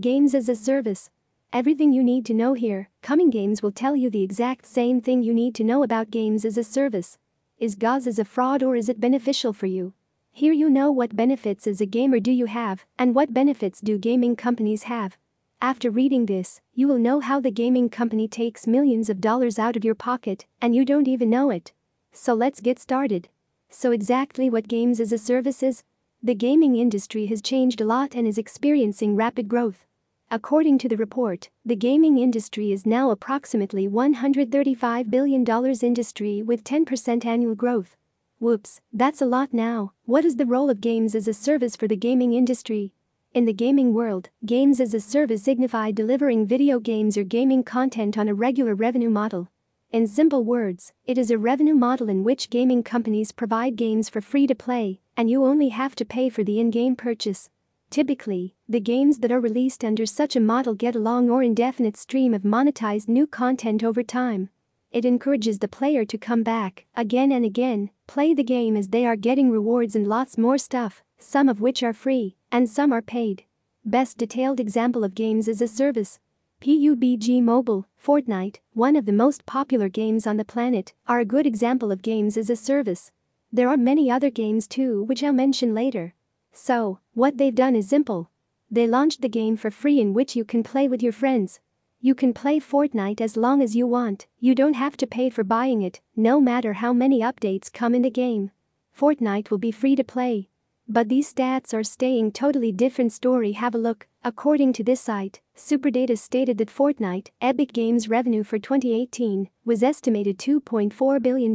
Games as a service. Everything you need to know here, Coming Games will tell you the exact same thing you need to know about games as a service. Is GAS as a fraud or is it beneficial for you? Here you know what benefits as a gamer do you have, and what benefits do gaming companies have. After reading this, you will know how the gaming company takes millions of dollars out of your pocket, and you don't even know it. So let's get started. So, exactly what games as a service is? The gaming industry has changed a lot and is experiencing rapid growth. According to the report, the gaming industry is now approximately $135 billion industry with 10% annual growth. Whoops, that's a lot now. What is the role of games as a service for the gaming industry? In the gaming world, games as a service signify delivering video games or gaming content on a regular revenue model. In simple words, it is a revenue model in which gaming companies provide games for free to play, and you only have to pay for the in game purchase. Typically, the games that are released under such a model get a long or indefinite stream of monetized new content over time. It encourages the player to come back, again and again, play the game as they are getting rewards and lots more stuff, some of which are free, and some are paid. Best detailed example of games as a service. PUBG Mobile, Fortnite, one of the most popular games on the planet, are a good example of games as a service. There are many other games too, which I'll mention later. So, what they've done is simple. They launched the game for free in which you can play with your friends, you can play Fortnite as long as you want, you don't have to pay for buying it, no matter how many updates come in the game. Fortnite will be free to play. But these stats are staying totally different story have a look, according to this site, Superdata stated that Fortnite, Epic Games revenue for 2018, was estimated $2.4 billion.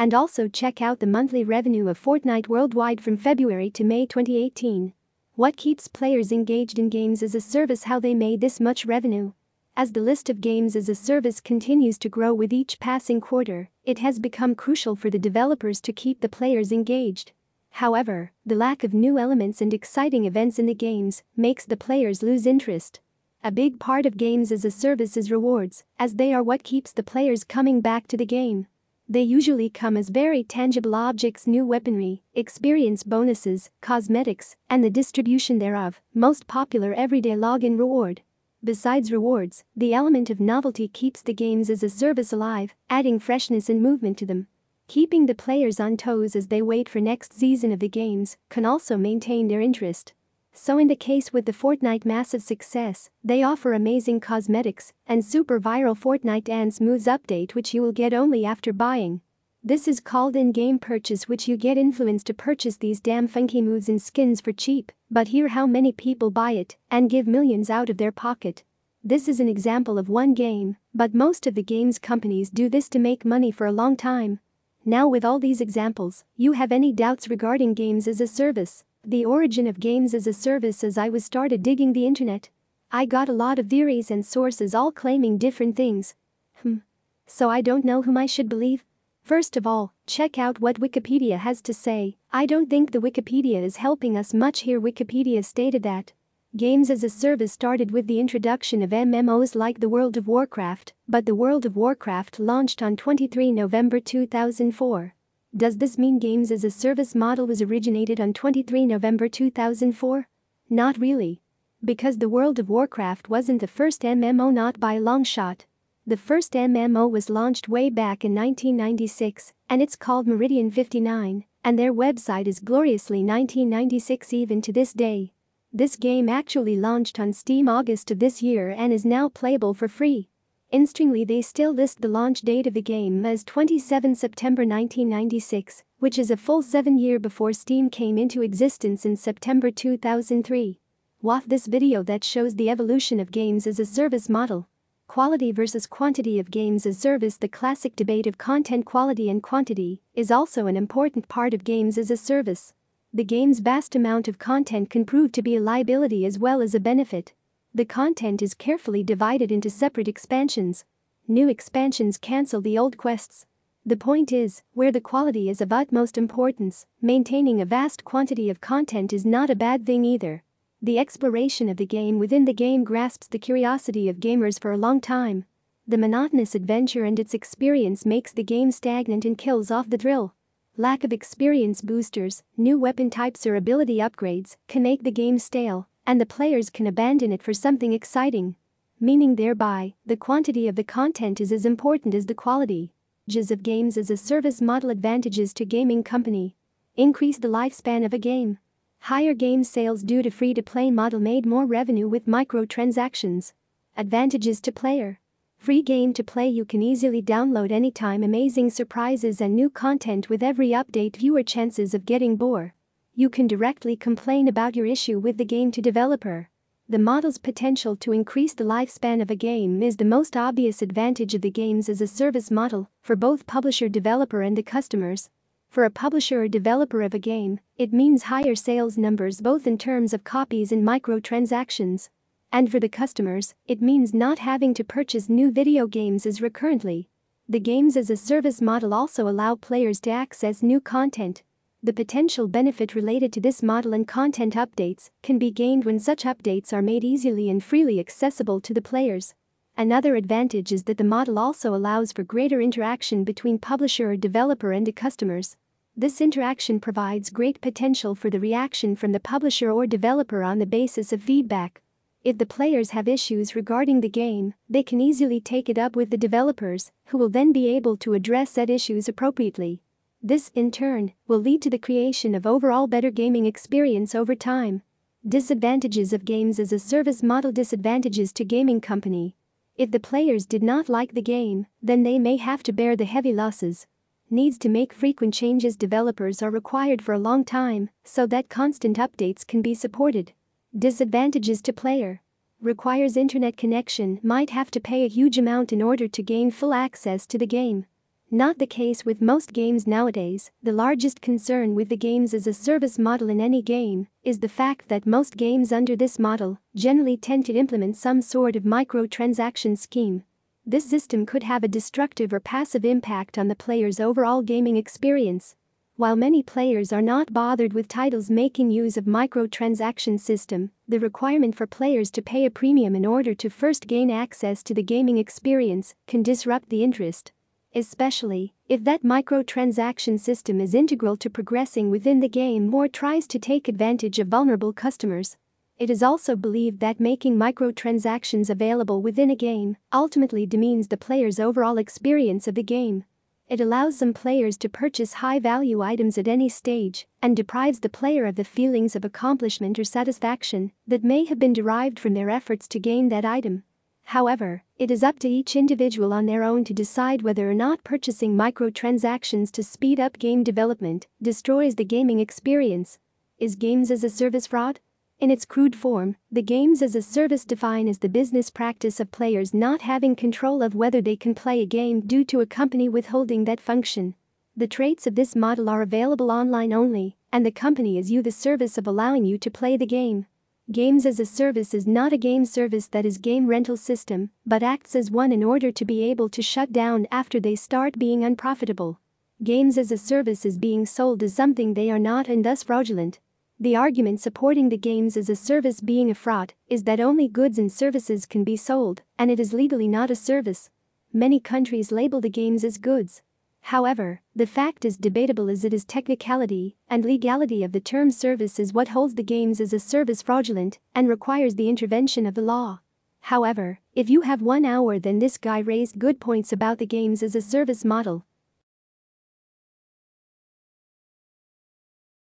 And also check out the monthly revenue of Fortnite worldwide from February to May 2018. What keeps players engaged in games as a service how they made this much revenue? As the list of games as a service continues to grow with each passing quarter, it has become crucial for the developers to keep the players engaged. However, the lack of new elements and exciting events in the games makes the players lose interest. A big part of games as a service is rewards, as they are what keeps the players coming back to the game. They usually come as very tangible objects, new weaponry, experience bonuses, cosmetics, and the distribution thereof, most popular everyday login reward. Besides rewards, the element of novelty keeps the games as a service alive, adding freshness and movement to them. Keeping the players on toes as they wait for next season of the games can also maintain their interest. So in the case with the Fortnite massive success, they offer amazing cosmetics and super viral Fortnite Dance Moves update which you will get only after buying. This is called in-game purchase which you get influence to purchase these damn funky moves and skins for cheap. But hear how many people buy it and give millions out of their pocket. This is an example of one game, but most of the games companies do this to make money for a long time. Now with all these examples, you have any doubts regarding games as a service? The origin of games as a service as I was started digging the internet. I got a lot of theories and sources all claiming different things. Hmm. So I don't know whom I should believe. First of all, check out what Wikipedia has to say. I don't think the Wikipedia is helping us much here. Wikipedia stated that Games as a service started with the introduction of MMOs like the World of Warcraft, but the World of Warcraft launched on 23 November 2004. Does this mean games as a service model was originated on 23 November 2004? Not really. Because the World of Warcraft wasn't the first MMO not by a long shot. The first MMO was launched way back in 1996, and it's called Meridian 59, and their website is gloriously 1996 even to this day. This game actually launched on Steam August of this year and is now playable for free. Interestingly they still list the launch date of the game as 27 September 1996, which is a full seven year before Steam came into existence in September 2003. Watch this video that shows the evolution of games as a service model. Quality versus quantity of games as service The classic debate of content quality and quantity is also an important part of games as a service. The game's vast amount of content can prove to be a liability as well as a benefit. The content is carefully divided into separate expansions. New expansions cancel the old quests. The point is, where the quality is of utmost importance, maintaining a vast quantity of content is not a bad thing either. The exploration of the game within the game grasps the curiosity of gamers for a long time. The monotonous adventure and its experience makes the game stagnant and kills off the thrill. Lack of experience boosters, new weapon types or ability upgrades can make the game stale, and the players can abandon it for something exciting. Meaning thereby, the quantity of the content is as important as the quality. Advantages of games as a service model advantages to gaming company. Increase the lifespan of a game. Higher game sales due to free to play model made more revenue with microtransactions. Advantages to player. Free game to play you can easily download anytime amazing surprises and new content with every update viewer chances of getting bored. You can directly complain about your issue with the game to developer. The model's potential to increase the lifespan of a game is the most obvious advantage of the games as a service model for both publisher developer and the customers. For a publisher or developer of a game, it means higher sales numbers both in terms of copies and microtransactions. And for the customers, it means not having to purchase new video games as recurrently. The games as a service model also allow players to access new content. The potential benefit related to this model and content updates can be gained when such updates are made easily and freely accessible to the players. Another advantage is that the model also allows for greater interaction between publisher or developer and the customers. This interaction provides great potential for the reaction from the publisher or developer on the basis of feedback. If the players have issues regarding the game, they can easily take it up with the developers, who will then be able to address said issues appropriately. This, in turn, will lead to the creation of overall better gaming experience over time. Disadvantages of games as a service model disadvantages to gaming company. If the players did not like the game, then they may have to bear the heavy losses. Needs to make frequent changes developers are required for a long time so that constant updates can be supported. Disadvantages to player. Requires internet connection, might have to pay a huge amount in order to gain full access to the game. Not the case with most games nowadays, the largest concern with the games as a service model in any game is the fact that most games under this model generally tend to implement some sort of microtransaction scheme. This system could have a destructive or passive impact on the player's overall gaming experience. While many players are not bothered with titles making use of microtransaction system, the requirement for players to pay a premium in order to first gain access to the gaming experience can disrupt the interest. Especially if that microtransaction system is integral to progressing within the game or tries to take advantage of vulnerable customers. It is also believed that making microtransactions available within a game ultimately demeans the player's overall experience of the game. It allows some players to purchase high value items at any stage and deprives the player of the feelings of accomplishment or satisfaction that may have been derived from their efforts to gain that item. However, it is up to each individual on their own to decide whether or not purchasing microtransactions to speed up game development destroys the gaming experience. Is games as a service fraud? In its crude form, the games as a service define as the business practice of players not having control of whether they can play a game due to a company withholding that function. The traits of this model are available online only, and the company is you the service of allowing you to play the game. Games as a service is not a game service that is game rental system, but acts as one in order to be able to shut down after they start being unprofitable. Games as a service is being sold as something they are not and thus fraudulent. The argument supporting the games as a service being a fraud is that only goods and services can be sold, and it is legally not a service. Many countries label the games as goods. However, the fact is debatable as it is technicality and legality of the term service is what holds the games as a service fraudulent and requires the intervention of the law. However, if you have one hour then this guy raised good points about the games as a service model